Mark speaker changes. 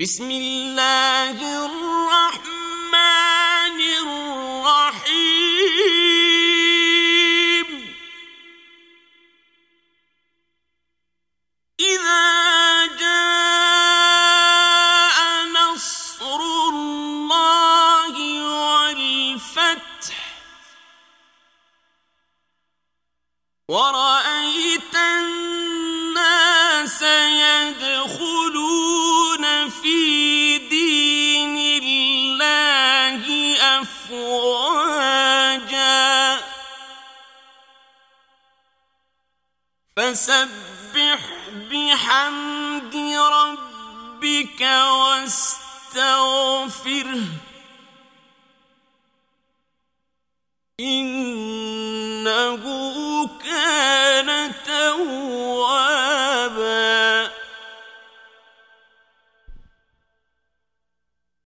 Speaker 1: بسم الله الرحمن الرحيم. إذا جاء نصر الله والفتح ورأيت فسبح بحمد ربك واستغفره. إنه